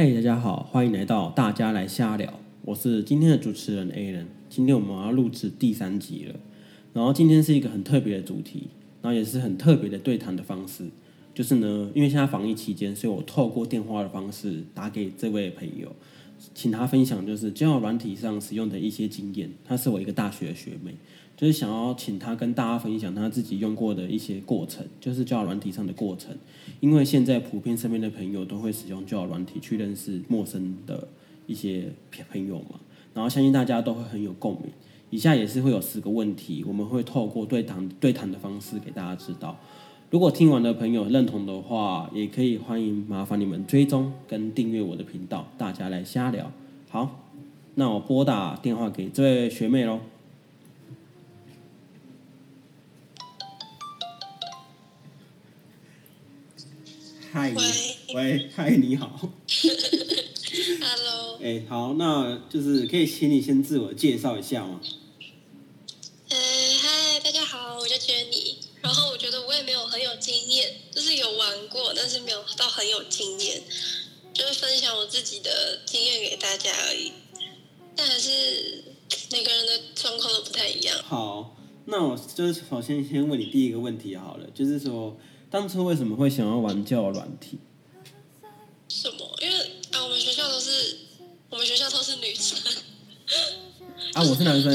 嗨，大家好，欢迎来到大家来瞎聊，我是今天的主持人 A 人。今天我们要录制第三集了，然后今天是一个很特别的主题，然后也是很特别的对谈的方式，就是呢，因为现在防疫期间，所以我透过电话的方式打给这位朋友，请他分享就是交友软体上使用的一些经验。她是我一个大学的学妹，就是想要请她跟大家分享她自己用过的一些过程，就是交友软体上的过程。因为现在普遍身边的朋友都会使用交友软体去认识陌生的一些朋友嘛，然后相信大家都会很有共鸣。以下也是会有十个问题，我们会透过对谈对谈的方式给大家知道。如果听完的朋友认同的话，也可以欢迎麻烦你们追踪跟订阅我的频道，大家来瞎聊。好，那我拨打电话给这位学妹喽。嗨，喂喂，嗨，你好。Hello，哎、好，那就是可以请你先自我介绍一下吗？呃，嗨，大家好，我叫 Jenny。然后我觉得我也没有很有经验，就是有玩过，但是没有到很有经验，就是分享我自己的经验给大家而已。但还是每个人的状况都不太一样。好，那我就是首先先问你第一个问题好了，就是说当初为什么会想要玩交友软体？什么？因为啊，我们学校都是我们学校都是女生，啊，我是男生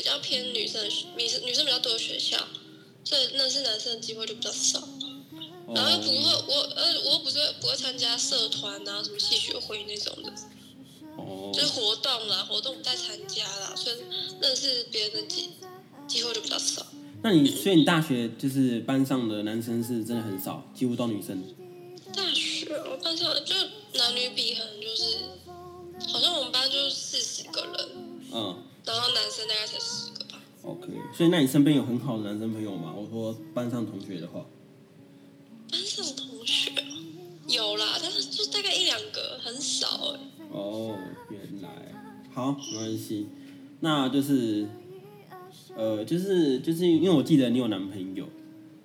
比较偏女生的女生女生比较多的学校，所以认识男生的机会就比较少。然后又不会，哦我呃，我又不是不会参加社团啊，什么戏学会那种的，哦就是活动啦，活动不太参加啦，所以认识别人的机机会就比较少。那你所以你大学就是班上的男生是真的很少，几乎都女生。大学我班上就男女比可能就是，好像我们班就四十个人，嗯然后男生大概才十个吧。，OK。所以那你身边有很好的男生朋友吗？我说班上同学的话。班上同学有啦，但是就大概一两个，很少哎、哦，原来好，没关系。那就是，呃，就是就是因为我记得你有男朋友，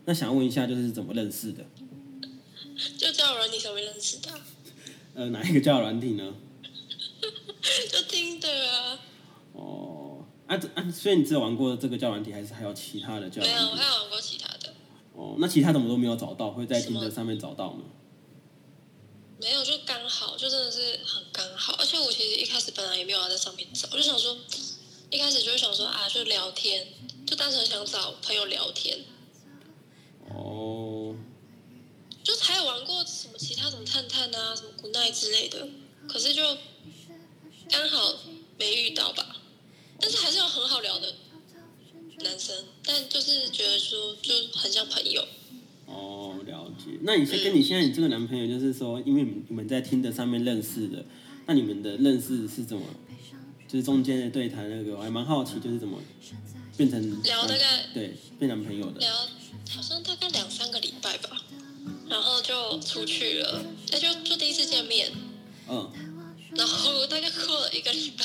那想问一下，就是怎么认识的？就交友软体上面认识的啊、呃，哪一个交友软体呢？就听的啊。哦，啊这啊，所以你只有玩过这个交友软体，还是还有其他的交友没有，我还？有玩过其他的。哦，那其他怎么都没有找到，会在什么听的上面找到吗？没有，就刚好，就真的是很刚好。而且我其实一开始本来也没有要在上面找，我就想说，一开始就是想说啊，就聊天，就单纯想找朋友聊天。哦，就还有玩过什么其他什么探探啊，什么 Good Night 之类的，可是就刚好没遇到吧。但是还是有很好聊的男生，但就是觉得说就很像朋友。哦，了解。那你先跟你现在你这个男朋友，就是说，因为你们你们在听的上面认识的，那你们的认识是怎么？就是中间的对谈那个，我还蛮好奇，就是怎么变成聊大概对变男朋友的。聊好像大概两三个礼拜吧，然后就出去了，哎，就就第一次见面，嗯，然后大概过了一个礼拜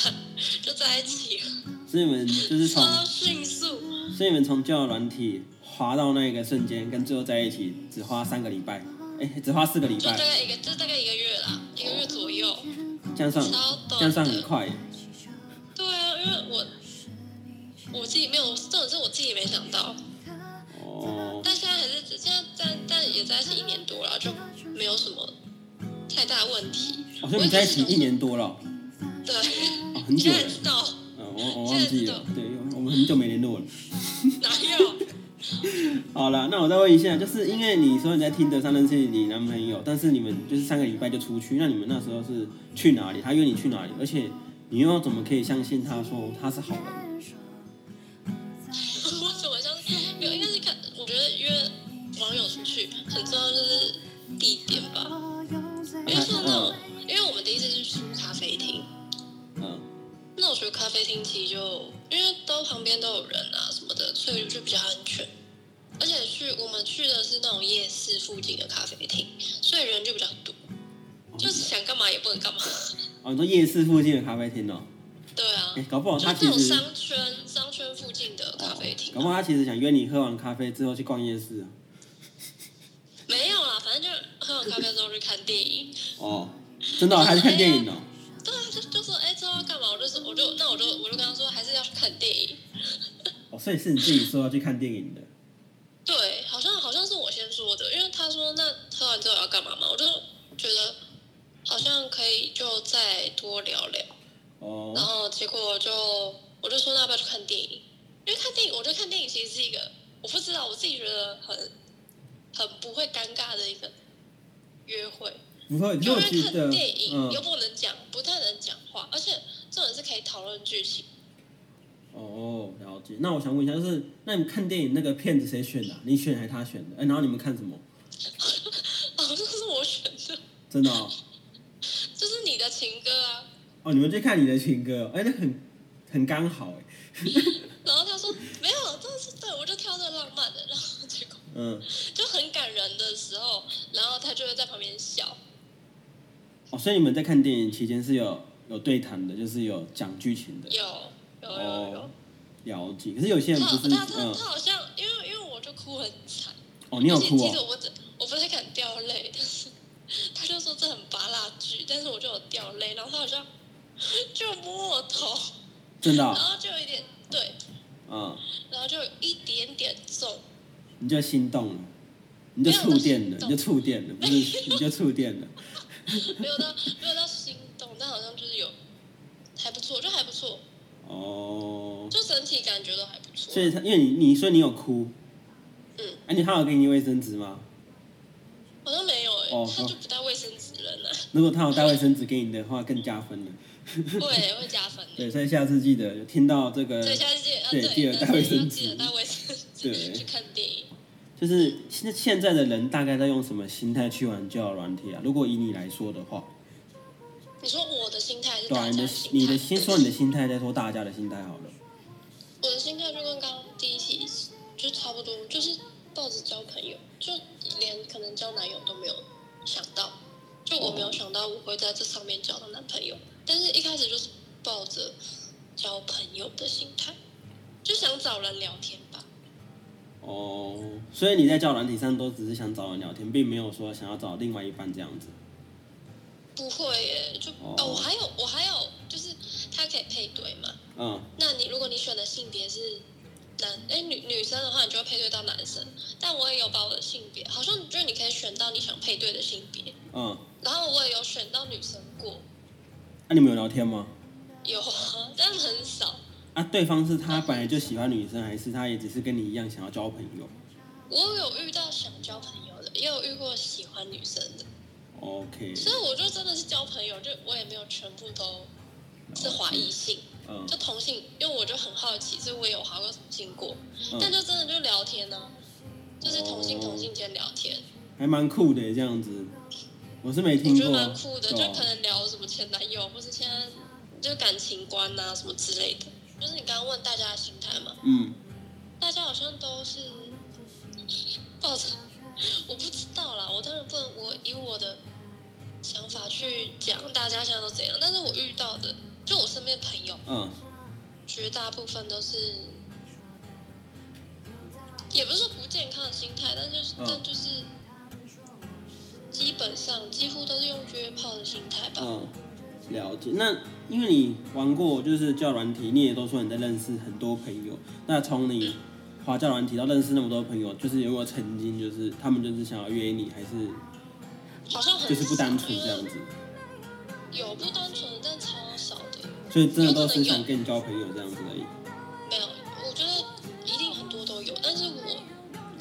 就在一起了，所以你们就是从，超迅速。所以你们从交友软体滑到那个瞬间，跟最后在一起，只花三个礼拜，哎、只花四个礼拜就大拜，概一个，就大概一个月啦，一个月左右。这样算这样算很快。对啊，因为我我自己没有，这种是我自己也没想到，哦，但现在还是现在在，但也在一起一年多了，就没有什么太大问题。哦，所以你在一起一年多了哦，对，哦很久了。知道嗯，我我忘记了，对，我们很久没联络了。哪有？好了，那我再问一下，就是因为你说你在听的上认识你男朋友，但是你们就是上个礼拜就出去，那你们那时候是去哪里？他约你去哪里？而且你又怎么可以相信他说他是好人？我觉得咖啡厅其实就因为都旁边都有人啊什么的，所以就比较安全。而且去我们去的是那种夜市附近的咖啡厅，所以人就比较多，就是想干嘛也不能干嘛。哦，你说夜市附近的咖啡厅哦，对啊哎、，搞不好就他其实，是那种商圈商圈附近的咖啡厅搞。不好他其实想约你喝完咖啡之后去逛夜市啊。完咖啡之后去看电影。哦，真的、哦，还是看电影哦。看电影。哦，所以是你自己说要去看电影的。对，好像好像是我先说的，因为他说那喝完之后要干嘛嘛，我就觉得好像可以就再多聊聊。哦。然后结果就我就说那要不要去看电影？因为看电影，我觉得看电影其实是一个我不知道我自己觉得很很不会尴尬的一个约会。不会，因为看电影嗯又不能讲，不太能讲话，而且这种是可以讨论剧情。哦，了解。那我想问一下，就是那你们看电影那个片子谁选的啊、你选还是他选的？哎，然后你们看什么？好像是我选的，真的哦，就是你的情歌啊。哦，你们去看你的情歌哦，哎，那很很刚好哎。然后他说没有，但是对我就挑这浪漫的，然后结果 嗯，就很感人的时候，然后他就会在旁边笑。哦，所以你们在看电影期间是有有对谈的，就是有讲剧情的。有有有有哦，了解。可是有些人他不是，他他好像因为因为我就哭很惨，哦，你有哭哦，其实我真我不太敢掉泪，但 是他就说这很拔蜡剧，但是我就有掉泪，然后他好像就摸我头，真的哦，后就有一点对，嗯，然后就有一点点重，你就心动了，你就触电了，你就触电了，不是，你就触电了。没有到没有到心动，但好像就是有还不错，就还不错，哦，就整体感觉都还不错。所以他因为你你说你有哭，嗯，哎、你他有给你卫生纸吗？好像没有哎、哦他就不带卫生纸了呢，如果他有带卫生纸给你的话，更加分了。会会加分的。对，所以下次记得有听到这个，对，下次记得带卫生纸记得带卫生对纸去看电影。就是现现在的人大概在用什么心态去玩交友软体啊？如果以你来说的话，你说我的心态还是对啊，大你的家心态？你的先说你的心态，再说大家的心态好了。我的心态就跟刚刚第一题就差不多，就是抱着交朋友，就连可能交男友都没有想到，就我没有想到我会在这上面交到男朋友，但是一开始就是抱着交朋友的心态，就想找人聊天吧。哦，所以你在交友软体上都只是想找人聊天，并没有说想要找另外一半这样子。不会耶，就哦哦我还有我还有就是他可以配对嘛，嗯，那你如果你选的性别是男，哎女女生的话，你就会配对到男生。但我也有把我的性别，好像就是你可以选到你想配对的性别。嗯，然后我也有选到女生过，那、你们有聊天吗？有啊，但很少。啊，对方是他本来就喜欢女生，还是他也只是跟你一样想要交朋友我有遇到想交朋友的，也有遇过喜欢女生的，？OK，所以我就真的是交朋友，就我也没有全部都是华裔性，嗯。就同性，因为我就很好奇，所以我也有滑过同性过，但嗯，就真的就聊天呢、就是同性哦同性间聊天。还蛮酷的这样子。我是没听过，我觉得蛮酷的，就可能聊什么前男友，或是现在就感情观啊什么之类的。就是你刚刚问大家的心态嘛，嗯，大家好像都是抱着，我不知道啦，我当然不能我以我的想法去讲大家现在都怎样，但是我遇到的，就我身边的朋友，嗯，绝大部分都是，也不是说不健康的心态，但就是、嗯但就是基本上几乎都是用约炮的心态吧。嗯，了解。那因为你玩过就是教软体，你也都说你在认识很多朋友。那从你滑教软体到认识那么多朋友，就是有没有曾经就是他们就是想要约你，还是好像很就是不单纯这样子？有不单纯，但超少的。所以真的都是想跟你交朋友这样子而已。没有，我觉得一定很多都有，但是我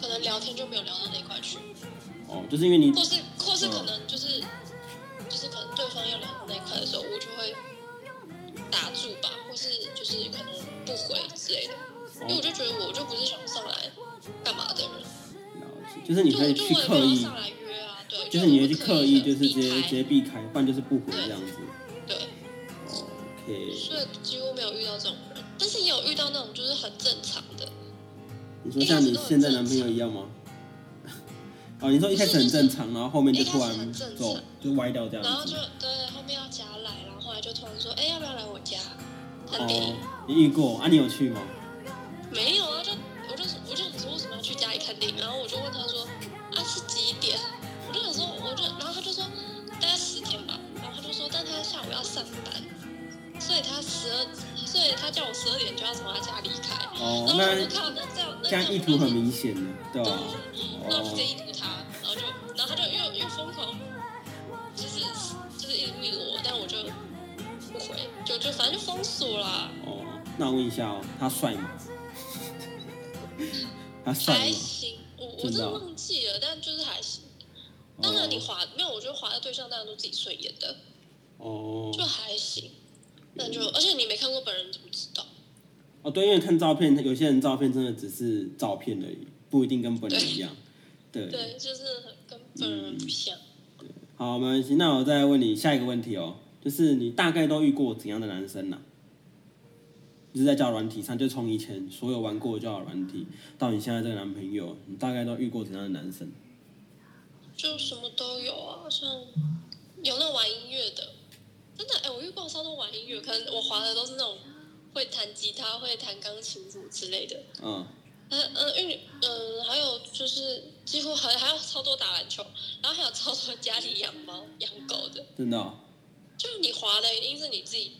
可能聊天就没有聊到那一块去，哦，就是因为你或是或是可能就是、就是可能对方要聊到那一块的时候，我就会打住吧，或是就是可能不回之类的，因为我就觉得我就不是想上来干嘛的人，了解，就是你就会就我也去刻意，没有上来约啊，对，就是你会去刻意，就是直接直接避开，不然就是不回这样子。对。OK，所以几乎没有遇到这种人，但是也有遇到那种就是很正常的，你说像你现在男朋友一样吗？哦，你说一开始很正常，然后后面就突然很正常走，就歪掉这样子然后就。对后面要加来，然后后来就突然说，哎，要不要来我家看电影？哦，你遇过啊？你有去吗？上班，所以他十二，所以他叫我十二点就要从他家离开。哦，那靠，那这样那这样意图很明显，对吧、啊？对，那我接意图他，然后就，然后他就又又疯狂，就是就是一直密我，但我就不回，就就反正就封锁啦。哦，那我问一下哦，他帅吗？他帅吗？还行，我我真的忘记了，但就是还行。当然，你滑、没有，我觉得滑的对象大家都自己顺眼的。哦就还行。那就而且你没看过本人，你怎么知道？哦，对，因为看照片，有些人照片真的只是照片而已，不一定跟本人一样。对，对，就是跟本人不像。好，没关系。那我再问你下一个问题哦，就是你大概都遇过怎样的男生呢、就是在交友软体上，就从以前所有玩过的交友软体到你现在这个男朋友，你大概都遇过怎样的男生？就什么都有啊，像有那玩音乐的，真的哎、我遇过超多玩音乐，可能我滑的都是那种会弹吉他、会弹钢琴什么之类的。嗯，嗯嗯，因为嗯，还有就是几乎还还有超多打篮球，然后还有超多家里养猫养狗的，真的、哦，就是你滑的一定是你自己，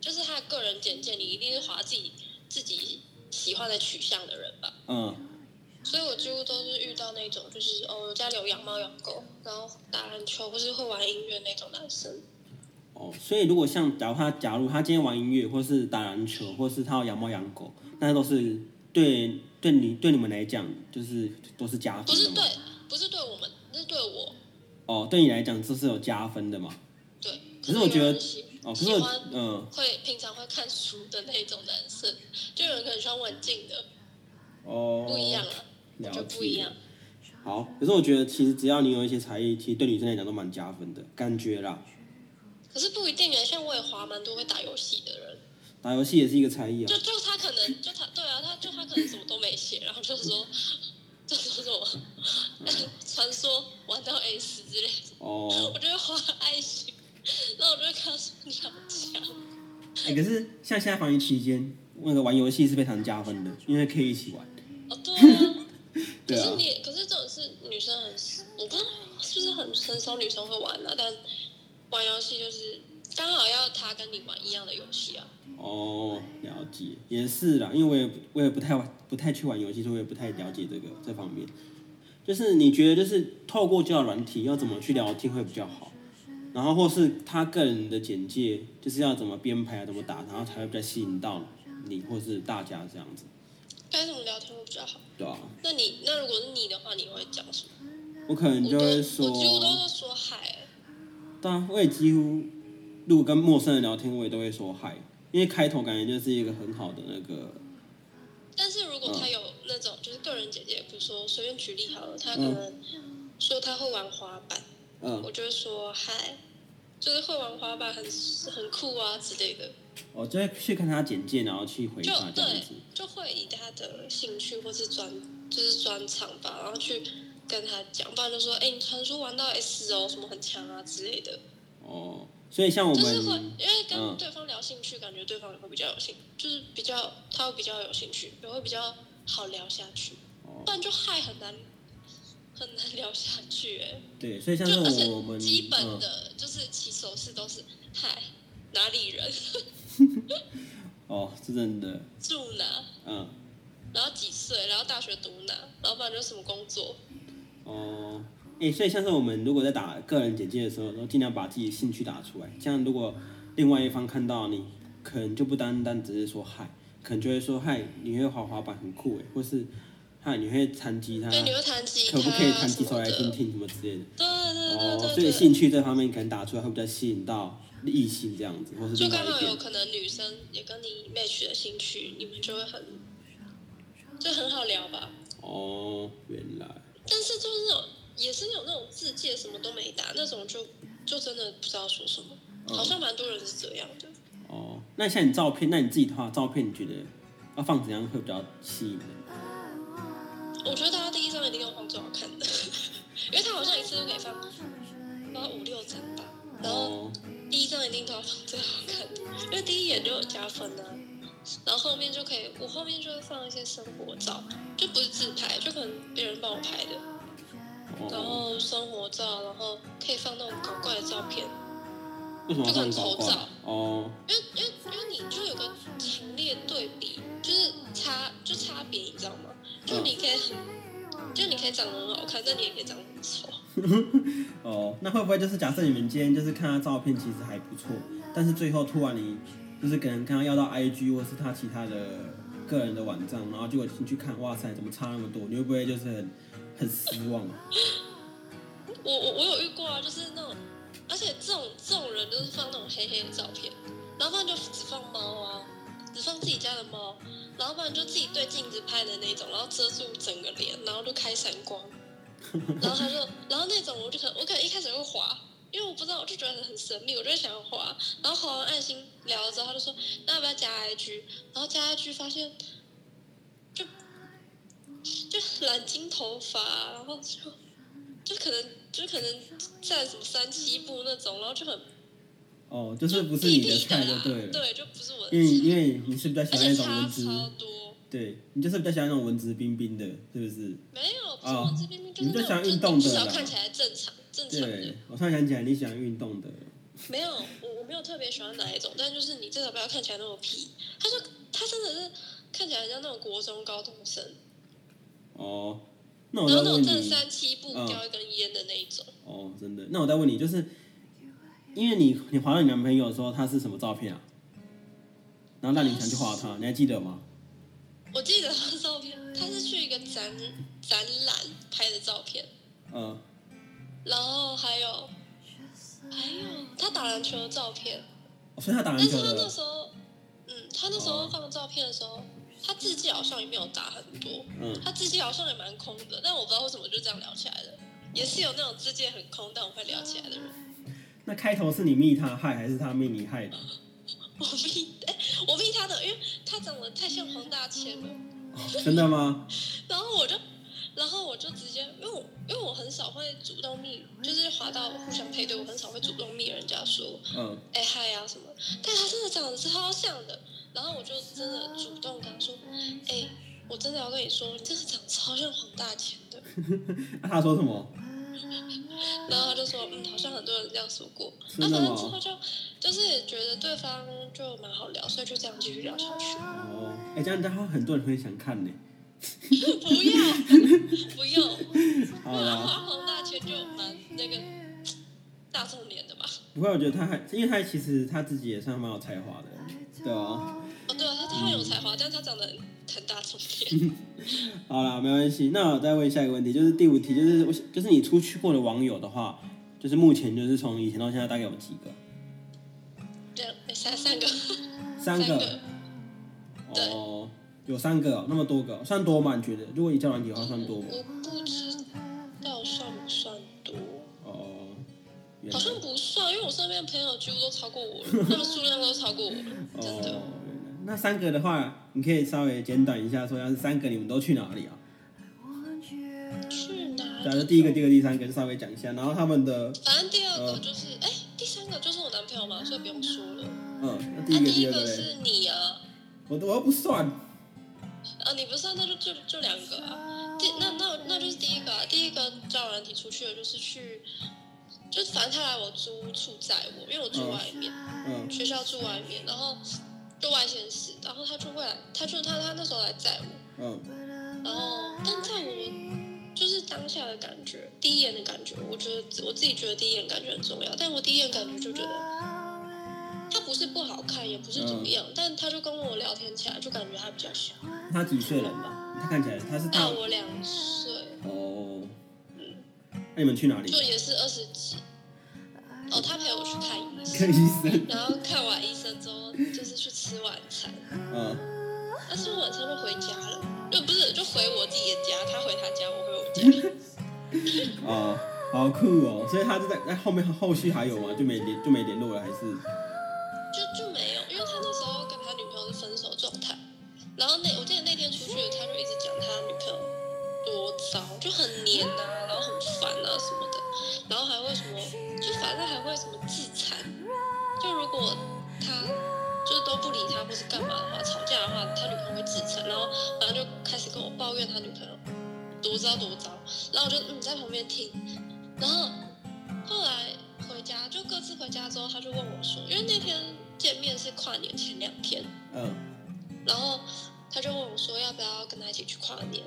就是他的个人简介，你一定是滑自己自己喜欢的取向的人吧。嗯，所以我几乎都是遇到那种，就是哦，家里有养猫养狗，然后打篮球或是会玩音乐那种男生。哦，所以如果像假如他假如他今天玩音乐，或是打篮球，或是他要养猫养狗，那都是对对你对你们来讲，就是都是加分的？不是对，不是对我们，是对我。哦，对你来讲这是有加分的嘛？对。可是我觉得喜哦，可是我喜欢嗯会平常会看书的那种男生，就有人可能喜欢文静的，哦，不一样了就不一样。好，可是我觉得其实只要你有一些才艺，其实对女生来讲都蛮加分的，感觉啦。可是不一定诶，像我也滑蛮多会打游戏的人，打游戏也是一个才艺啊就。就他可能就他对啊，他就他可能什么都没写，然后就说 就说什么传说玩到 S 之类的，哦，我就会画爱心，然后我就会跟他说你好强。哎、可是像现在防疫期间，那个玩游戏是非常加分的，因为可以一起玩。哦，对啊。对啊可是你，可是这种是女生很，我不知道是不是很很少女生会玩啊，但玩游戏就是刚好要他跟你玩一样的游戏啊。哦，了解，也是啦，因为我也我也不太玩不太去玩游戏，所以我也不太了解这个这方面。就是你觉得，就是透过交友软体要怎么去聊天会比较好，然后或是他个人的简介，就是要怎么编排啊，怎么打，然后才会比较吸引到你或是大家这样子，该怎么聊天会比较好？对啊、那你那如果是你的话，你会讲什么？我可能就会说我几乎都说，是说嗨、当然我也几乎，如果跟陌生人聊天，我也都会说嗨，因为开头感觉就是一个很好的那个，但是如果他嗯有那种就是个人简介，比如说随便举例好了，他可能说他会玩滑板，嗯，我就会说嗨，就是会玩滑板很很酷啊之类的。我就会去看他简介，然后去回答对他这样子。，就会以他的兴趣或是专就是专长吧，然后去跟他讲，不然就说，哎、你传说玩到 S 哦，什么很强啊之类的，哦，所以像我们就是会，因为跟嗯。对方聊兴趣，感觉对方也会比较有兴，就是比较他会比较有兴趣，也会比较好聊下去，哦。不然就嗨很难很难聊下去、哎，对，所以像是就而且我们基本嗯。的就是起手式都是嗨哪里人？哦，是真的，住哪，嗯，然后几岁，然后大学读哪，然后不然就什么工作。哦，哎、所以像是我们如果在打个人简介的时候，都尽量把自己的兴趣打出来。这样如果另外一方看到你，可能就不单单只是说嗨，可能就会说嗨，你会滑滑板很酷哎，或是嗨，你会弹吉他，对，你会弹吉他，可不可以弹几首来听听什么之类的。对对对哦，对对所以兴趣这方面可能打出来会比较吸引到异性这样子，或是就。刚好有可能女生也跟你 match 的兴趣，你们就会很就很好聊吧。哦，原来。但是就是那种也是有那种字界什么都没打那种就，就真的不知道说什么。嗯好像蛮多人是这样的。哦，那像你照片，那你自己的话，照片你觉得要放怎样会比较吸引人？我觉得大家第一张一定要放最好看的，因为他好像一次都可以放，放五六张吧。然后哦，第一张一定都要放最好看的，因为第一眼就有加分啊。然后后面就可以，我后面就会放一些生活照，就不是自拍，就可能别人帮我拍的。然哦，后生活照，然后可以放那种搞怪的照片，就可能头照？哦，因为因为因为你就有个强烈烈对比，就是差就差别，你知道吗？就你可以很，就你可以长得很好看，但你也可以长得很丑。哦，那会不会就是假设你们今天就是看他照片，其实还不错，但是最后突然你就是可能看他要到 IG 或是他其他的个人的网站，然后结果进去看，哇塞，怎么差那么多？你会不会就是很很失望？我我我有遇过啊，就是那种，而且这种这种人就是放那种黑黑的照片，然后不然就只放猫啊，只放自己家的猫，然后不然就自己对镜子拍的那种，然后遮住整个脸，然后就开闪光，然后他就，然后那种我就可能我可能一开始会滑，因为我不知道，我就觉得很神秘，我就会想要滑，然后滑完爱心聊了之后，他就说那要不要加 IG，然后加 IG 发现就就蓝金头发，然后就就可能就可能在什么三七步那种，然后就很哦，就是不是你的菜就啦对了，对，就不是我的因为，因为你是比较喜欢那种差文多。对你就是比较喜欢那种文质彬彬的，是不是？没有，不是哦文质彬彬，就是你就喜欢那种运动的至少看起来正常正常的对。，我突然想起来你喜欢运动的，没有，我我没有特别喜欢哪一种，但就是你至少不要看起来那么皮。他说他真的是看起来像那种国中高中生，哦，那我然后那种正三七步嗯叼一根烟的那一种。哦，真的，那我再问你，就是因为你你划到你男朋友的时候，他是什么照片啊？然后让你想去滑他，你还记得吗？我记得他的照片，他是去一个展展览拍的照片，嗯，然后还有还有他打篮球的照片，哦所以他打篮球但是他那，时候，嗯，他那时候放照片的时候，他字迹好像也没有打很多，嗯，他字迹好像也蛮空的，但我不知道为什么就这样聊起来的。也是有那种字迹很空，但我会聊起来的人。那开头是你密他害还是他密你害的？我密，哎、我密他的，因为他长得太像黄大千了。真的吗？然后我就，然后我就直接，因为我因为我很少会主动密，就是滑到互相配对，我很少会主动密人家说，嗯，哎嗨啊什么。但他真的长得超像的，然后我就真的主动跟他说，哎、我真的要跟你说，你真的长得超像黄大千的。那、他说什么？然后他就说，嗯，好像很多人这样说过。那反正之后就就是觉得对方就蛮好聊，所以就这样继续聊下去。哦，哎、这样的话很多人会想看呢。不要，不要，好不然啦，花黄大千就蛮那个大众脸的吧？不过我觉得他还，因为他其实他自己也算蛮有才华的，对啊。哦，对啊，他他很有才华，但是他长得很很大众脸。好啦，没关系。那我再问下一个问题，就是第五题，就是我就是你出去过的网友的话，就是目前就是从以前到现在大概有几个？这样哎三三个，三个。哦，有三个、哦，那么多个，算多吗？你觉得？如果以交软体的话，算多吗？我不知道算不算多，哦，好像不算，因为我身边的朋友几乎都超过我了，他们数量都超过我了，真的。哦，那三个的话，你可以稍微简短一下说，要是三个你们都去哪里啊？去哪假如？第一个、第二个、第三个就稍微讲一下，然后他们的，反正第二个嗯就是，哎、第三个就是我男朋友嘛，所以不用说了。嗯，那啊，第一个、第二个是你啊，我我又不算，啊，你不算，那就就就两个啊。第那那那就是第一个啊，第一个交友软体出去的就是去，就是反正他来我租屋处载我，因为我住嗯。外面，嗯。学校住外面，然后就外县市，然后他就会来，他就他他那时候来载我，嗯，然后但在我就是当下的感觉，第一眼的感觉，我觉得我自己觉得第一眼感觉很重要，但我第一眼感觉就觉得他不是不好看，也不是怎么样，但他就跟我聊天起来，就感觉他比较小，他几岁了吧？他看起来他是大大我两岁，哦。那你们去哪里？就也是二十几。哦，他陪我去看医生，看医生。然后看完医生之后，就是去吃晚餐。嗯，那吃完晚餐就回家了，就不是就回我自己的家，他回他家，我回我家。哦，好酷哦！所以他就在在后面后续还有吗？就没联就没联络了，还是？就就没有，因为他那时候跟他女朋友是分手状态，然后那我记得那天出去，他就一直讲他女朋友多糟，就很黏啊，然后很烦啊什么的，然后还会什么，就反正还会什么自残，就如果他就是都不理他或是干嘛的话，吵架的话，他女朋友会自残，然后反正就开始跟我抱怨他女朋友多糟多糟，然后我就嗯在旁边听，然后家之后，他就问我说，因为那天见面是跨年前两天，嗯然后他就问我说要不要跟他一起去跨年，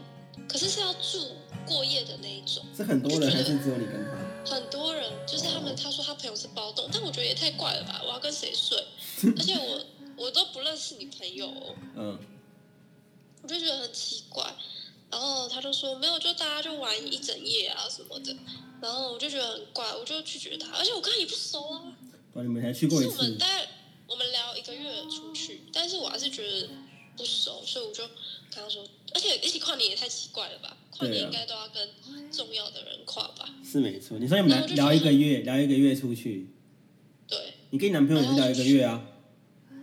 可是是要住过夜的那一种。是很多人还是只有你跟他？很多人就是他们，他说他朋友是包栋，但我觉得也太怪了吧！我要跟谁睡？而且我我都不认识你朋友、哦，嗯，我就觉得很奇怪。然后他就说没有，就大家就玩一整夜啊什么的。然后我就觉得很怪，我就拒绝他。而且我跟他也不熟啊，对，你们才去过一次是我们，大概我们聊一个月出去，但是我还是觉得不熟，所以我就跟他说，而且一起跨年也太奇怪了吧？跨年应该都要跟重要的人跨吧？是没错。你说你们聊一个月，聊一个月出去，对。你跟你男朋友也是聊一个月啊？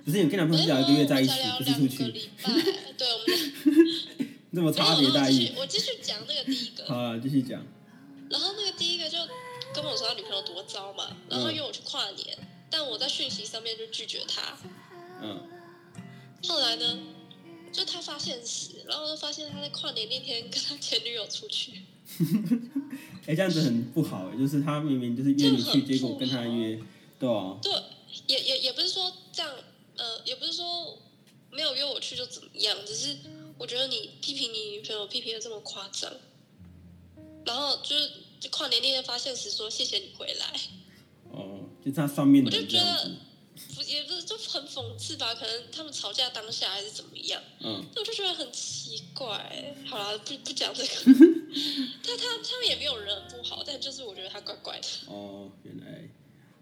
不是你跟男朋友是聊一个月在一起，不是出去。对，我们这么差别待遇我继续。讲那个第一个，好了，继续讲。然后那个第一个就跟我说他女朋友多糟嘛，然后约我去跨年，但我在讯息上面就拒绝他。嗯，后来呢，就他发现时，然后就发现他在跨年那天跟他前女友出去，哎、这样子很不好哎，就是他明明就是约你去，结果跟他约，对啊，对，也也也不是说这样，呃，也不是说没有约我去就怎么样，只是我觉得你批评你女朋友批评的这么夸张，然后就是就跨年那天发现时说谢谢你回来，哦，就是他上面我就觉得，不也不是就很讽刺吧，可能他们吵架当下还是怎么样，嗯，我就觉得很奇怪。好了，不不讲这个，他他他们也没有人不好，但就是我觉得他怪怪的。哦，原来，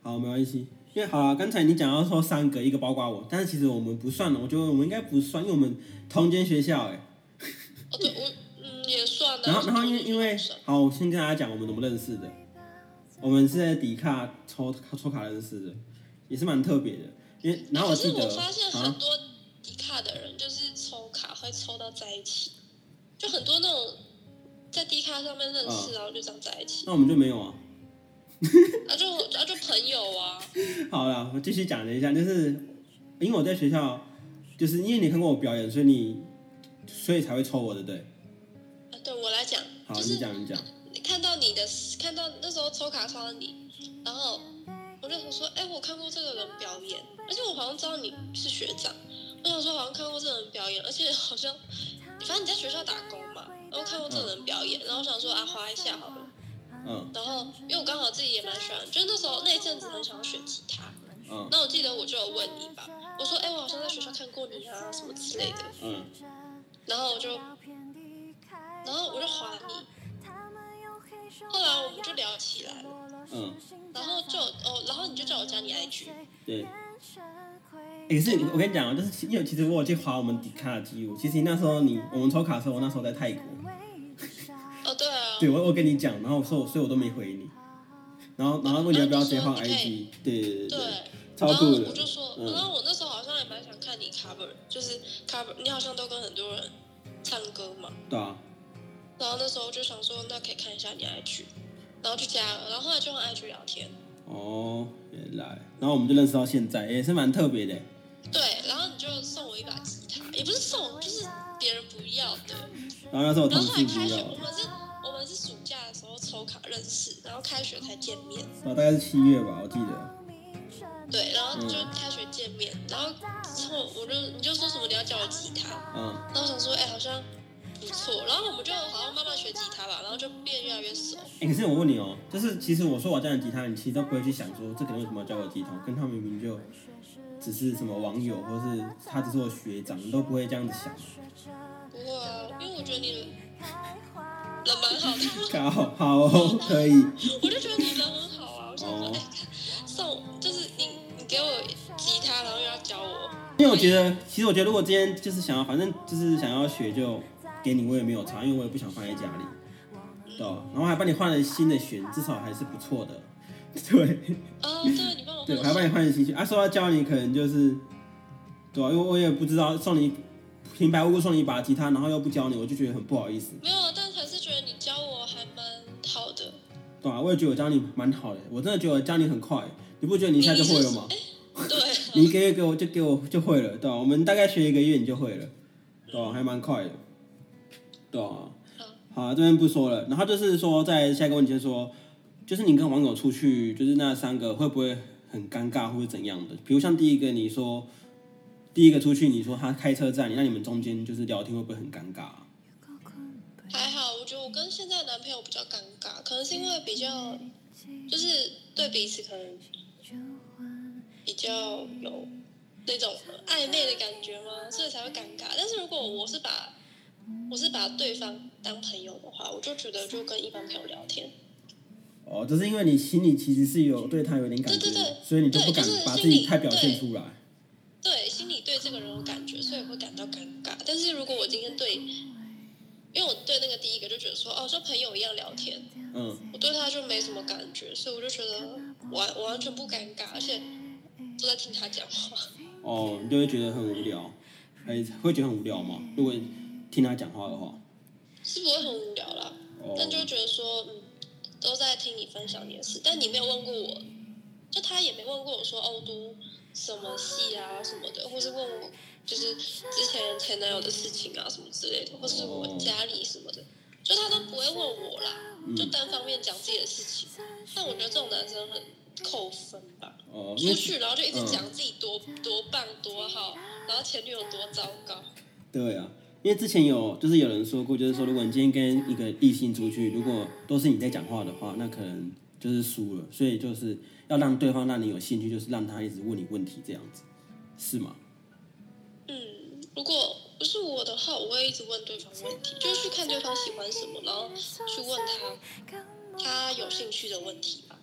好，没关系。因为好了，刚才你讲到说三个，一个包括我，但是其实我们不算了，我觉得我们应该不算，因为我们同间学校哎。哦，对我。然后，然后因为因为好，我先跟大家讲我们怎么认识的。我们是在迪卡抽抽卡认识的，也是蛮特别的。因为然后我可是记得我发现很啊，多迪卡的人就是抽卡会抽到在一起，就很多那种在迪卡上面认识，嗯然后就这样在一起，那我们就没有啊。啊就啊就朋友啊，好了，我继续讲了一下，就是因为我在学校，就是因为你看过我表演，所以你所以才会抽我的，对。好，就是你讲，你讲。你看到你的，看到那时候抽卡刷到你，然后我就想说，哎、我看过这个人表演，而且我好像知道你是学长，我想说好像看过这个人表演，而且好像反正你在学校打工嘛，然后看过这个人表演，然后我想说啊滑一下好了，嗯。然后因为我刚好自己也蛮喜欢，就是那时候那一阵子很想要学吉他，嗯。那我记得我就有问你吧，我说哎、我好像在学校看过你啊什么之类的，嗯，然后我就然后我就划你，后来我们就聊起来了。嗯，然后就哦，然后你就叫我加你 IG，对。也、是我跟你讲哦，就是因为其实我有去划我们迪卡的记录，其实那时候你我们抽卡的时候，我那时候在泰国，哦对啊，对我我跟你讲，然后我说所以我都没回你，然后然后问你要不要直接换啊你说 IG，对对对对对，，超然后酷的我就说，嗯。然后我那时候好像也蛮想看你 cover，就是 cover，你好像都跟很多人唱歌嘛，对啊，然后那时候就想说，那可以看一下你 IG，然后就加了，然后后来就用 IG 聊天，哦，原来，然后我们就认识到现在，也是蛮特别的。对，然后你就送我一把吉他，也不是送，就是别人不要的，然后那时候我然同后后来开学，事不要，我们是，我们是暑假的时候抽卡认识，然后开学才见面。然后大概是七月吧，我记得。对，然后就开学见面，然后之后我就你就说什么你要教我吉他，嗯，然后我想说哎、好像不错，然后我们就好像慢慢学吉他吧，然后就变越来越熟。哎、可是我问你哦，就是其实我说我教你吉他，你其实都不会去想说这个人为什么要教我吉他，跟他明明就只是什么网友，或是他只是我学长，你都不会这样子想。不会啊，因为我觉得你人蛮好的，好，好哦，可以。我就觉得你人很好啊，我想说 送就是你你给我吉他，然后又要教我，因为我觉得，其实我觉得如果今天就是想要，反正就是想要学就给你，我也没有差，因为我也不想放在家里，对吧然后还帮你换了新的弦，至少还是不错的。对，哦，对你帮我对，我还帮你换了新弦。啊，说要教你，可能就是，对啊、因为我也不知道送你平白无故送你一把吉他，然后又不教你，我就觉得很不好意思。没有，但还是觉得你教我还蛮好的。对啊，我也觉得我教你蛮好的，我真的觉得我教你很快，你不觉得你一下就会了吗？对，你一个月给我就给我就会了，对吧、我们大概学一个月你就会了，对吧、还蛮快的，对啊。好，这边不说了。然后就是说，在下一个问题就是说，就是你跟网友出去，就是那三个会不会很尴尬或者怎样的？比如像第一个你说，第一个出去，你说他开车载你，那你们中间就是聊天会不会很尴尬啊？还好，我觉得我跟现在的男朋友比较尴尬，可能是因为比较就是对彼此可能比较有那种暧昧的感觉吗？所以才会尴尬。但是如果我是把我是把对方当朋友的话，我就觉得就跟一般朋友聊天。哦，就是因为你心里其实是有对他有点感觉，对对对所以你就不敢把自己太表现出来。对，心里对这个人有感觉，所以会感到尴尬。但是如果我今天对，因为我对那个第一个就觉得说，哦，就朋友一样聊天，嗯，我对他就没什么感觉，所以我就觉得完我完全不尴尬，而且都在听他讲话。哦，你就会觉得很无聊，哎，会觉得很无聊吗？如果听他讲话的话，是不会很无聊啦，哦，但就觉得说，嗯，都在听你分享你的事，但你没有问过我，就他也没问过我说，哦，都什么系啊什么的，或是问我就是之前前男友的事情啊什么之类的，或是我家里什么的，就他都不会问我啦，就单方面讲自己的事情。但我觉得这种男生很扣分吧，哦，出去然后就一直讲自己多多棒多好，然后前女友多糟糕。对啊，因为之前有就是有人说过，就是说如果你今天跟一个异性出去，如果都是你在讲话的话，那可能就是输了。所以就是要让对方让你有兴趣，就是让他一直问你问题，这样子是吗？嗯，如果不是我的话，我会一直问对方问题，就是去看对方喜欢什么，然后去问他他有兴趣的问题吧。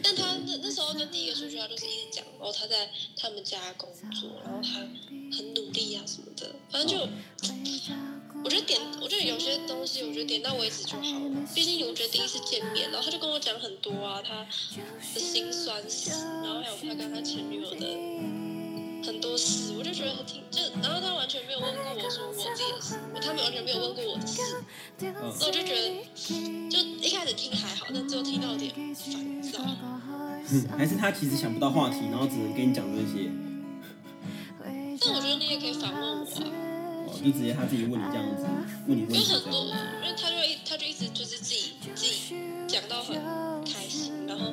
但他那那时候跟第一个出去，他就是一直讲，然后他在他们家工作，然后他很努力啊什么的，反正就点，我觉得有些东西，我觉得点到为止就好了。毕竟我觉得第一次见面，然后他就跟我讲很多啊，他的心酸史，然后还有他跟他前女友的很多事，我就觉得很挺，就然后他完全没有问过我说我自己的事，他们完全没有问过我的事，那我就觉得，就一开始听还好，但最后听到有点烦躁。嗯还是他其实想不到话题，然后只能跟你讲这些，但我觉得你也可以反问我啊，就直接他自己问你这样子，问你问有题这很多，样。因为他就一他就一直就是自己自己讲到很开心，然后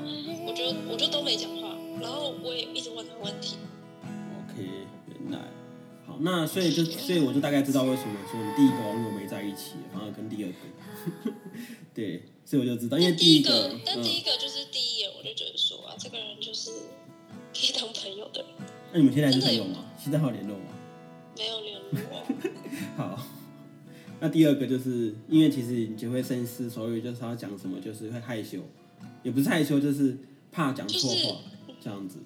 我就我就都没讲话，然后我也一直问他问题。OK，原来好，那所以就所以我就大概知道为什么说你第一个网友没在一起，反而跟第二个，对，所以我就知道，因为但第一个个，，但第嗯，一个就是第一眼我就觉得说啊，这个人就是可以当朋友的人，那你们现在是朋友吗？现在还有联络吗？没有联络。好，那第二个就是因为其实你就会深思熟虑，就是他要讲什么，就是会害羞，也不是害羞，就是怕讲错就是话，这样子。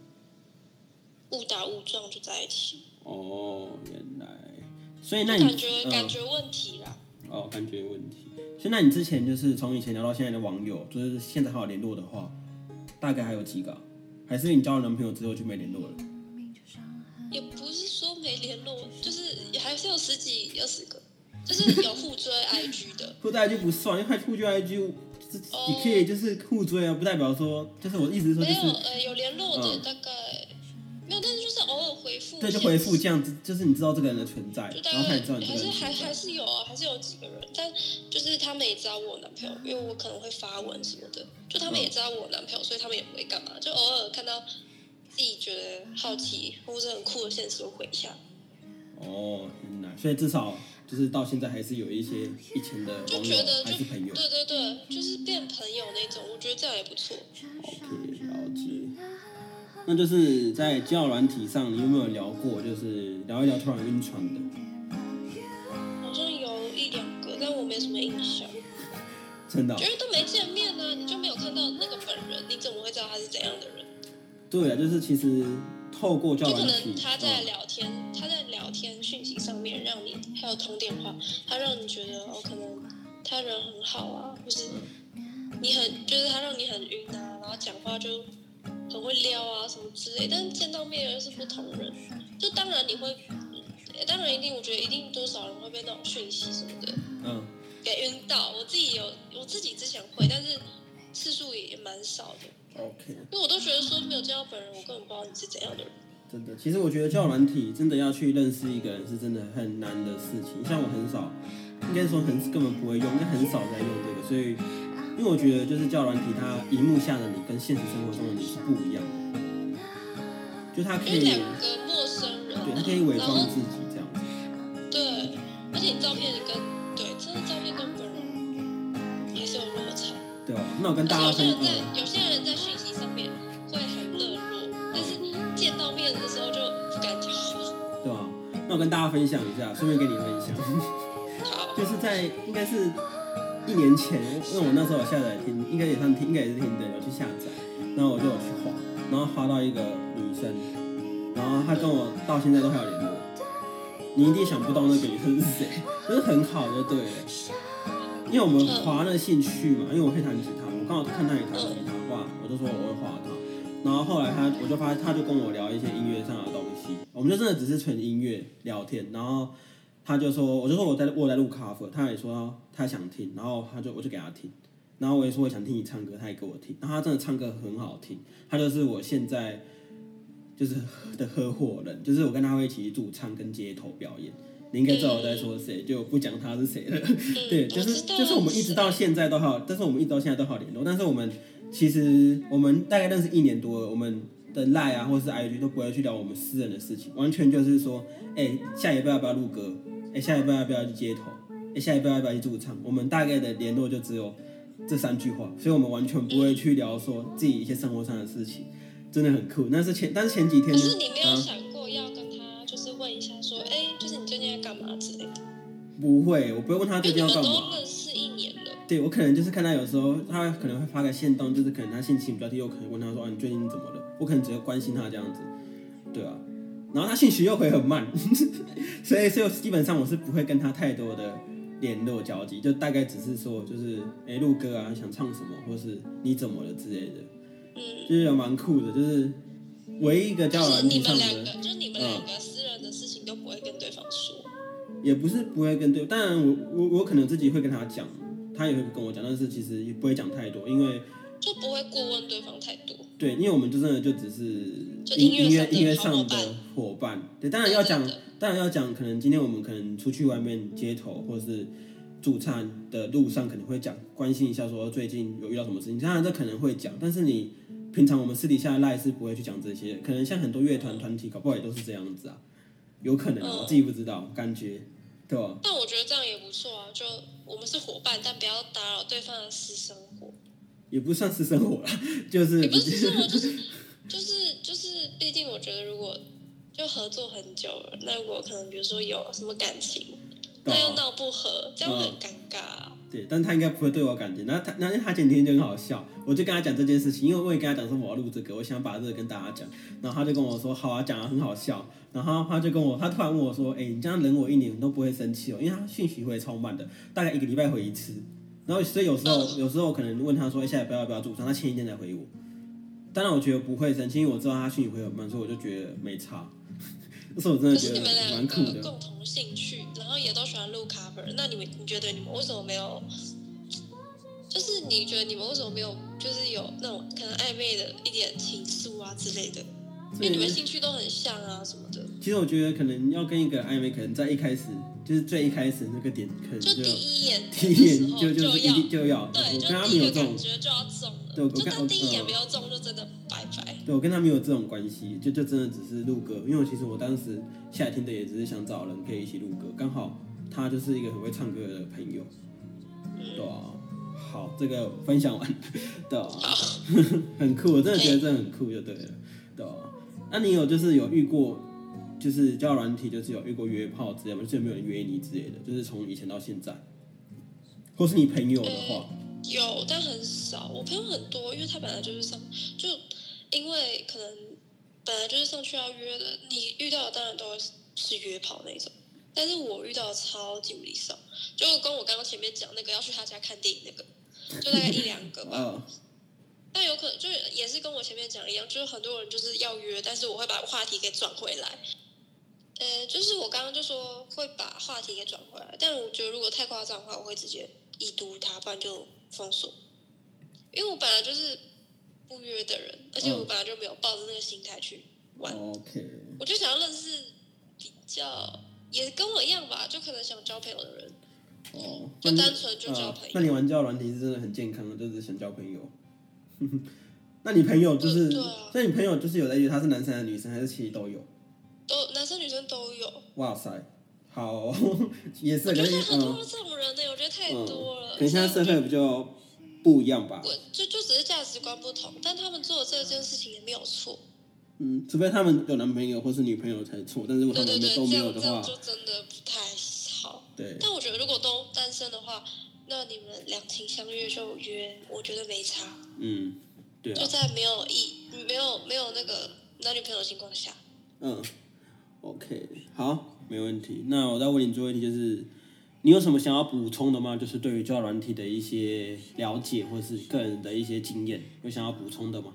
误打误撞就在一起，哦，原来，所以那你感觉嗯感觉问题啦。哦，感觉有问题。所以那你之前就是从以前聊到现在的网友，就是现在还有联络的话，大概还有几个啊？还是你交了男朋友之后就没联络了？也不是说没联络，就是有十几二十个，就是有互追 IG 的。互追 IG 不算，因为互追 IG 就是你可以就是互追啊，不代表说就是我意思是说就没有呃有联络的嗯大概、没有，但是就是偶尔回复。对就回复这样子，就是你知道这个人的存在就，大然后他概也知道你这个还是还。还是有啊，还是有几个人，但就是他们也知道我男朋友，因为我可能会发文什么的，就他们也知道我男朋友，所以他们也不会干嘛，就偶尔看到自己觉得好奇或者很酷的现实，会回一下。哦，原来，所以至少就是到现在还是有一些以前的就网友还是朋友。对对对，就是变朋友那种，我觉得这样也不错。OK，了解。那就是在交友软体上，你有没有聊过？就是聊一聊突然晕船的？好像有一两个，但我没什么印象，真的哦、因为都没见面呢、你就没有看到那个本人，你怎么会知道他是怎样的人？对啊，就是其实透过交就可友软体能，他在嗯。聊天，他在聊天讯息上面让你，还有通电话，他让你觉得哦，可能他人很好啊，或是你很就是他让你很晕啊，然后讲话就很会撩啊什么之类，但是见到面又是不同人，就当然你会，呃当然一定我觉得一定多少人会被那种讯息什么的嗯，给晕到，我自己有我自己之前会，但是次数也蛮少的，OK，因为我都觉得说没有见到本人，我根本不知道你是怎样的人。真的，其实我觉得交友软体真的要去认识一个人是真的很难的事情。像我很少，应该说很根本不会用，应该很少在用这个，所以因为我觉得就是交友软体，它荧幕下的你跟现实生活中的你是不一样的。就他可以，两个陌生人嘛，对他可以伪装自己这样子。对，而且你照片跟对，真的照片跟本人还是有落差。对吧？那我跟大家而且有些人在有些人在我跟大家分享一下，顺便跟你分享，就是在应该是一年前，因为我那时候有下载听，应该也算听，应该也是听的，有去下载，然后我就有去滑，然后滑到一个女生，然后她跟我到现在都还有联络。你一定想不到那个女生是谁，就是很好就对了。因为我们滑那个兴趣嘛，因为我会弹吉他，我刚好看他也弹吉他，哇，我就说我会画他。然后后来他，我就发现他就跟我聊一些音乐上的东西，我们就真的只是纯音乐聊天。然后他就说，我就说我在我在录 cover，他也说他想听，然后他就我就给他听，然后我也说我想听你唱歌，他也给我听。然后他真的唱歌很好听，他就是我现在就是的合伙人，就是我跟他会一起驻唱跟街头表演。你应该知道我在说谁，就不讲他是谁了。对，就是就是我们一直到现在都好，但是我们一直到现在都好联络。但是我们其实我们大概认识一年多了，我们的赖啊或者是 IG 都不会去聊我们私人的事情，完全就是说，哎、下一步要不要录歌？哎、下一步要不要去街头？哎、下一步要不要去驻唱？我们大概的联络就只有这三句话，所以我们完全不会去聊说自己一些生活上的事情，真的很酷。那是前，但是前几天可是你没有啊想过要跟他就是问一下说，哎、就是你最近在干嘛之类的？不会，我不会问他最近要干嘛。对我可能就是看他有时候他可能会发个线动，就是可能他心情比较低，我可能问他说啊你最近怎么了？我可能只会关心他这样子，对啊。然后他信息又回很慢，所以所以基本上我是不会跟他太多的联络交集，就大概只是说就是哎录歌啊想唱什么，或是你怎么了之类的，嗯，就是有蛮酷的，就是唯一一个交友就是软体上你们两个，，就是你们两个私人的事情都不会跟对方说。也不是不会跟对，当然我我我可能自己会跟他讲，他也会跟我讲，但是其实也不会讲太多，因为。就不会过问对方太多。对，因为我们就真的就只是音音乐音乐上的伙伴。对，当然要讲当然要讲，可能今天我们可能出去外面街头或是驻唱的路上，可能会讲关心一下，说最近有遇到什么事情。当然这可能会讲，但是你平常我们私底下赖是不会去讲这些。可能像很多乐团团体，搞不好也都是这样子啊，有可能啊我自己不知道，感觉对吧？但我觉得这样也不错啊，就我们是伙伴，但不要打扰对方的私生活。也不算私生活了，就是也不是私生活，就是就是就是，毕竟我觉得如果就合作很久了，那如果可能比如说有什么感情，那又闹不和，这样很尴尬啊。对，但他应该不会对我感觉。那他，那他前几天就很好笑，我就跟他讲这件事情，因为我也跟他讲说我要录这个，我想把这个跟大家讲。然后他就跟我说好啊，讲的很好笑。然后他就跟我，他突然问我说，哎、你这样忍我一年，你都不会生气哦？因为他讯息会超慢的，大概一个礼拜回一次。然后所以有时候，有时候可能问他说，哎、下礼拜要不要驻唱？他前一天才回我。当然我觉得不会生气，因为我知道他讯息会很慢，所以我就觉得没差。那时候我真的觉得蛮酷的。共同兴趣，然后也都喜欢录 cover，那你们你觉得你们为什么没有？就是你觉得你们为什么没有，就是有那种可能暧昧的一点情愫啊之类的？因为你们兴趣都很像啊什么的，其实我觉得可能要跟一个暧昧，可能在一开始就是最一开始那个点，可能就就第一眼第一眼就就是一要定就要，对，我跟他就第一个没有这种感，觉就要中了，对我就跟但第一眼嗯没有中，就真的拜拜。对我跟他没有这种关系，就就真的只是录歌，因为其实我当时下来听的也只是想找人可以一起录歌，刚好他就是一个很会唱歌的朋友，对啊，好，这个分享完，对啊，很酷，我真的觉得这很酷，就对了，对啊，那你有就是有遇过？就是交友软体，就是有遇过约炮之类吗？就是有没有人约你之类的？就是从以前到现在，或是你朋友的话，有，但很少。我朋友很多，因为他本来就是上，就因为可能本来就是上去要约的，你遇到的当然都是约炮那种。但是我遇到的超级无敌少，就跟我刚刚前面讲那个要去他家看电影那个，就大概一两个吧。呃，但有可能就是也是跟我前面讲一样，就是很多人就是要约，但是我会把话题给转回来。呃，就是我刚刚就说会把话题给转回来，但我觉得如果太夸张的话，我会直接已读他，不然就封锁。因为我本来就是不约的人，而且我本来就没有抱着那个心态去玩，OK，我就想要认识比较也跟我一样吧，就可能想交朋友的人。哦，就单纯就交朋友呃那你玩交友软体是真的很健康的，就是想交朋友。那你朋友就是，那你朋友就是有在约他是男生还是女生，还是其实都有？都男生女生都有。哇塞，好哦、也是，可我觉得很多这种人呢、我觉得太多了。可能现在社会比较不一样吧我。就就只是价值观不同，但他们做的这件事情也没有错。嗯，除非他们有男朋友或是女朋友才错，但是如果他们都没这有的话，样这样就真的不太好。对，但我觉得如果都单身的话，那你们两情相悦就约，我觉得没差。嗯，对啊，就在没有意没有没有那个男女朋友的情况下，嗯，OK，好，没问题。那我再问你最后一题，就是你有什么想要补充的吗？就是对于交友软体的一些了解，或是个人的一些经验，有想要补充的吗？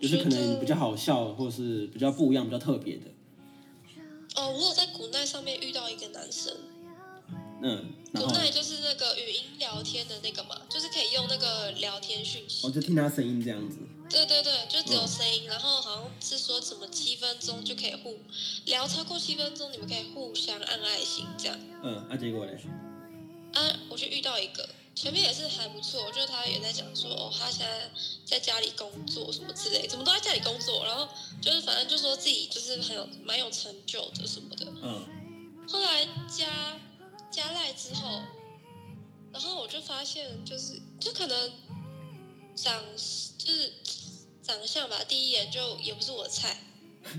就是可能比较，好笑，或是比较不一样、比较特别的。哦，我有在古奈上面遇到一个男生，嗯，古奈就是那个语音聊天的那个嘛，就是可以用那个聊天讯息我，就听他声音这样子。对对对，就只有声音，然后好像是说什么七分钟就可以互聊超过七分钟，你们可以互相按爱心这样。嗯，啊，结果嘞？啊，我就遇到一个，前面也是还不错，就是他也在讲说，哦，他现在在家里工作什么之类，怎么都在家里工作，然后就是反正就说自己就是很有蛮有成就的什么的。嗯后来加加赖之后，然后我就发现，就是就可能长就是长相吧，第一眼就也不是我的菜，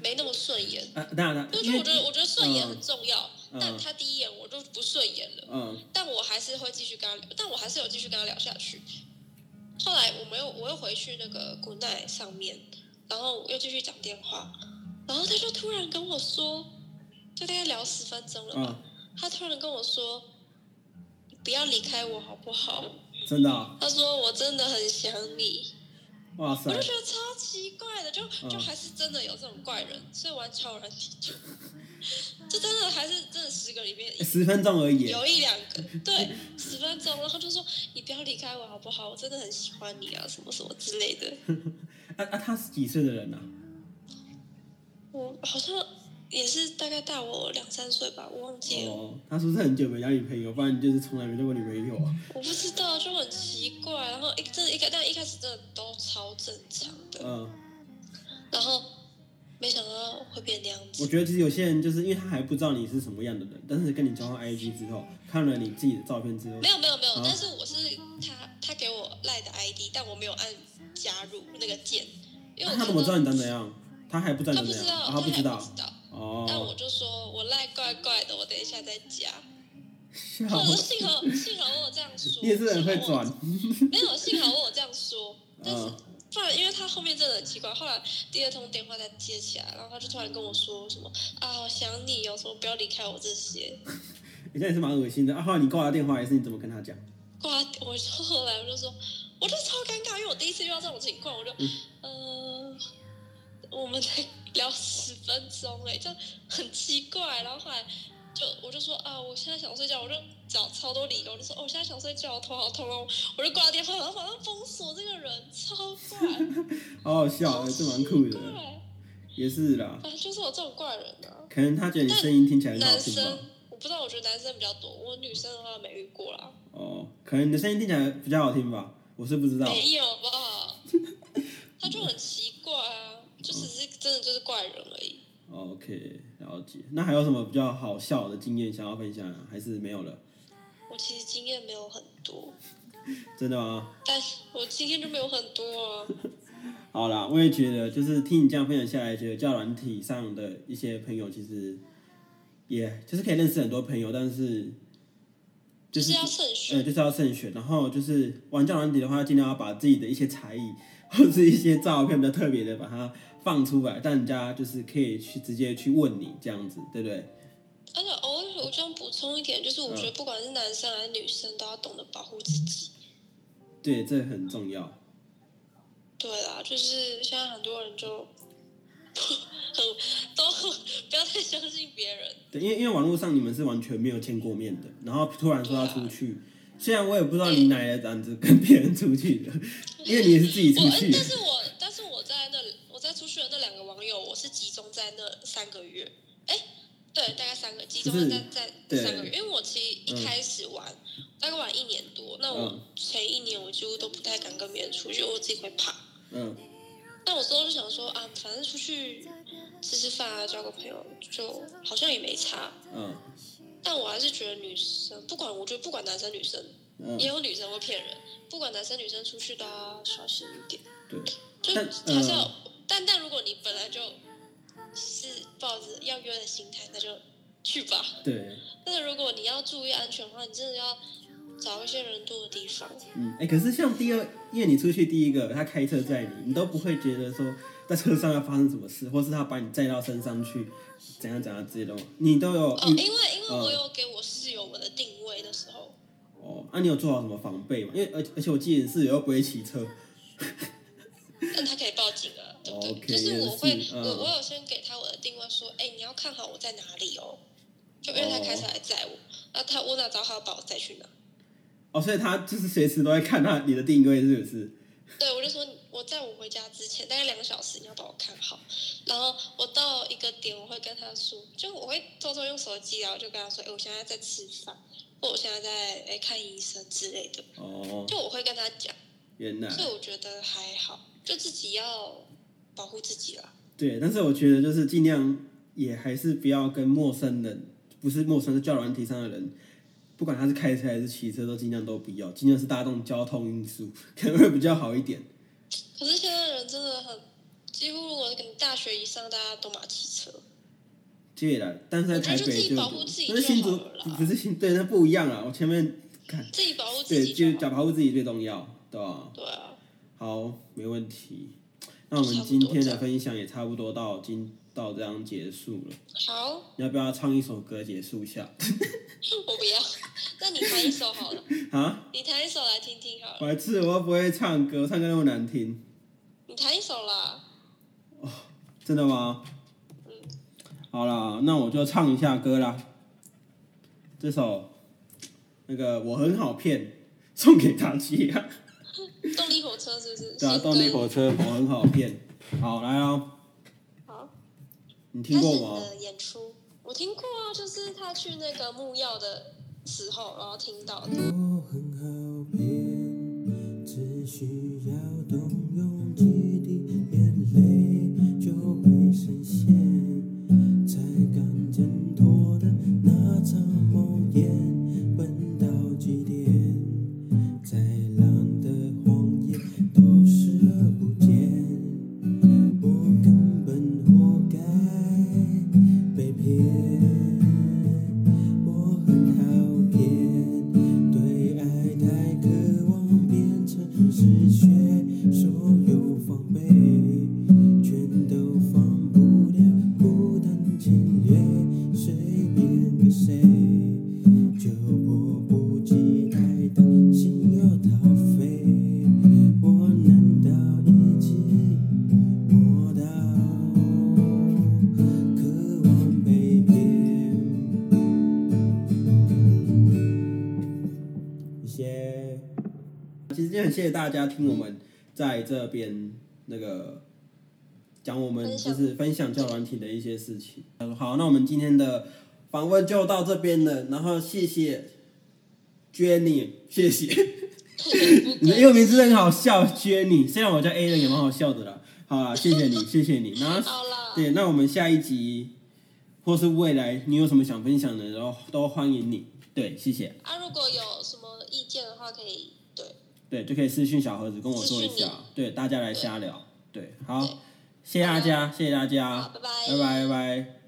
没那么顺眼。啊，当然了，就是我觉得我觉得顺眼很重要，嗯但他第一眼我就不顺眼了。嗯但我还是会继续跟他聊，但我还是有继续跟他聊下去。后来我没有我又回去那个 Good Night 上面，然后又继续讲电话，然后他就突然跟我说，就大概聊十分钟了吧，嗯，他突然跟我说，不要离开我好不好？真的啊、他说我真的很想你，哇塞我就，觉得超奇怪的，就嗯就还是真的有这种怪人，所以玩超人体就，就真的还是真的十个里面十分钟而已。有一两个，对，十分钟，然后就说你不要离开我好不好？我真的很喜欢你啊，什么什么之类的。啊啊，他是几岁的人啊？我好像也是大概大我两三岁吧，我忘记了，哦，他是不是很久没交女朋友？不然就是从来没交过女朋友啊？我不知道，就很奇怪。然后一真的一开，但一开始真的都超正常的，嗯，然后没想到会变那样子我。觉得其实有些人就是因为他还不知道你是什么样的人，但是跟你交换 IG 之后，看了你自己的照片之后没，有没有没有，啊但是我是他他给我赖的 ID，但我没有按加入那个键，因为他怎么知道你长怎样？他还不知道你长怎样，啊他还他不知道不知道。但哦我，就说我赖怪怪的，我等一下再加。幸好幸好我有这样说，你也是很会转，没有幸好我有这样说，但是嗯不然因为他后面真的很奇怪，后来第二通电话再接起来，然后他就突然跟我说什么啊，我想你哦，什么不要离开我这些。你这也是蛮恶心的啊！后来你挂他电话，还是你怎么跟他讲？挂，我就后来我就说，我就超尴尬，因为我第一次遇到这种情况，我就，呃，我们才聊十分钟哎，这样很奇怪。然后后来就我就说啊，我现在想睡觉，我就找超多理由，我就说哦，我现在想睡觉，我头好痛哦，我就挂了电话，然后马上封锁这个人，超怪，好好笑，这蛮酷的，也是啦。反正就是我这种怪人啊。可能他觉得你声音听起来很好男生听吧？我不知道，我觉得男生比较多，我女生的话没遇过啦，哦，可能你的声音听起来比较好听吧？我是不知道。没有吧？他就很奇，真的就是怪人而已。OK，了解。那还有什么比较好笑的经验想要分享啊？还是没有了？我其实经验没有很多，真的吗？但是我经验就没有很多啊。好啦，我也觉得，就是听你这样分享下来，觉得教软体上的一些朋友，其实也就是可以认识很多朋友，但是就就是是要慎选，嗯，就是要慎选。然后就是玩教软体的话，尽量要把自己的一些才艺 或是一些照片比较特别的，把它放出来，但人家就是可以去直接去问你这样子，对不对？而且偶尔我这样补充一点，就是我觉得不管是男生还是女生，都要懂得保护自己。对，这很重要。对啦，就是现在很多人就 很都 不要太相信别人。对，因为因为网络上你们是完全没有见过面的，然后突然说要出去，虽然我也不知道你哪来的胆子跟别人出去的，因为你也是自己出去的 但。是我去的那两个网友，我是集中在那三个月，哎，对，大概三个，集中在在三个月，因为我其实一开始玩，大概玩一年多。那我嗯前一年我几乎都不太敢跟别人出去，我自己会怕。嗯但我之后就想说啊，反正出去吃吃饭啊，交个朋友，就好像也没差。嗯但我还是觉得女生，不管我觉得不管男生女生，嗯也，有女生会骗人，不管男生女生出去都要小心一点。对，就但还是要，嗯但但如果你本来就是抱着要约的心态，那就去吧。对，但是如果你要注意安全的话，你真的要找一些人多的地方。嗯，哎、可是像第二，因为你出去第一个，他开车载你，你都不会觉得说在车上要发生什么事，或是他把你载到身上去，怎样怎样之类的吗，你都有哦，因为因为嗯我有给我室友我的定位的时候，哦，啊，你有做好什么防备吗？因为而而且我记得你是又不会骑车，OK，就是我会我我有先给他我的定位说，哎，你要看好我在哪里哦。就因为他开车来载我，那他我哪知道他要把我载去哪？哦，所以他就是随时都会看他你的定位是不是？对，我就说我在我回家之前大概两个小时，你要把我看好。然后我到一个点，我会跟他说，就我会偷偷用手机然后就跟他说，哎，我现在在吃饭，或我现在在哎看医生之类的，哦，就我会跟他讲。原来所以我觉得还好，就自己要保护自己了。对，但是我觉得就是尽量也还是不要跟陌生人，不是陌生是交友软体上的人，不管他是开车还是骑车，都尽量都不要，尽量是大众交通运输，可能会比较好一点。可是现在人真的很，几乎如果跟大学以上，大家都马骑车。对了，但是在台北就保护自己但是新竹就好了啦不是新对，那不一样啊。我前面看，自己保护自，己就就保护自己最重要，对吧？对啊，好，没问题。那我们今天的分享也差不多到今到这样结束了。好，你要不要唱一首歌结束一下？我不要。那你弹一首好了，啊，你弹一首来听听好了。白痴，我又不会唱歌，唱歌那么难听，你弹一首啦。真的吗？好啦，那我就唱一下歌啦。这首那个我很好骗，送给大家。动力火车是不是？对啊，动力火车我很好骗。好，来哦，好，你听过吗？的演出，我听过啊，就是他去那个木曜的时候，然后听到的。今天很谢谢大家听我们在这边那个讲我们就是分享教软体的一些事情。好，那我们今天的访问就到这边了，然后谢谢 Jenny，谢谢。你的英文名字很好笑，Jenny。虽然我叫 A 人也蛮好笑的啦。好啦，谢谢你，谢谢你。然后好啦，对，那我们下一集或是未来你有什么想分享的，然后都欢迎你。对，谢谢。啊，如果有什么意见的话，可以对，就可以私信小盒子跟我说一下，对，大家来瞎聊。对，好，谢谢大家，谢谢大家，拜拜。拜拜，拜拜。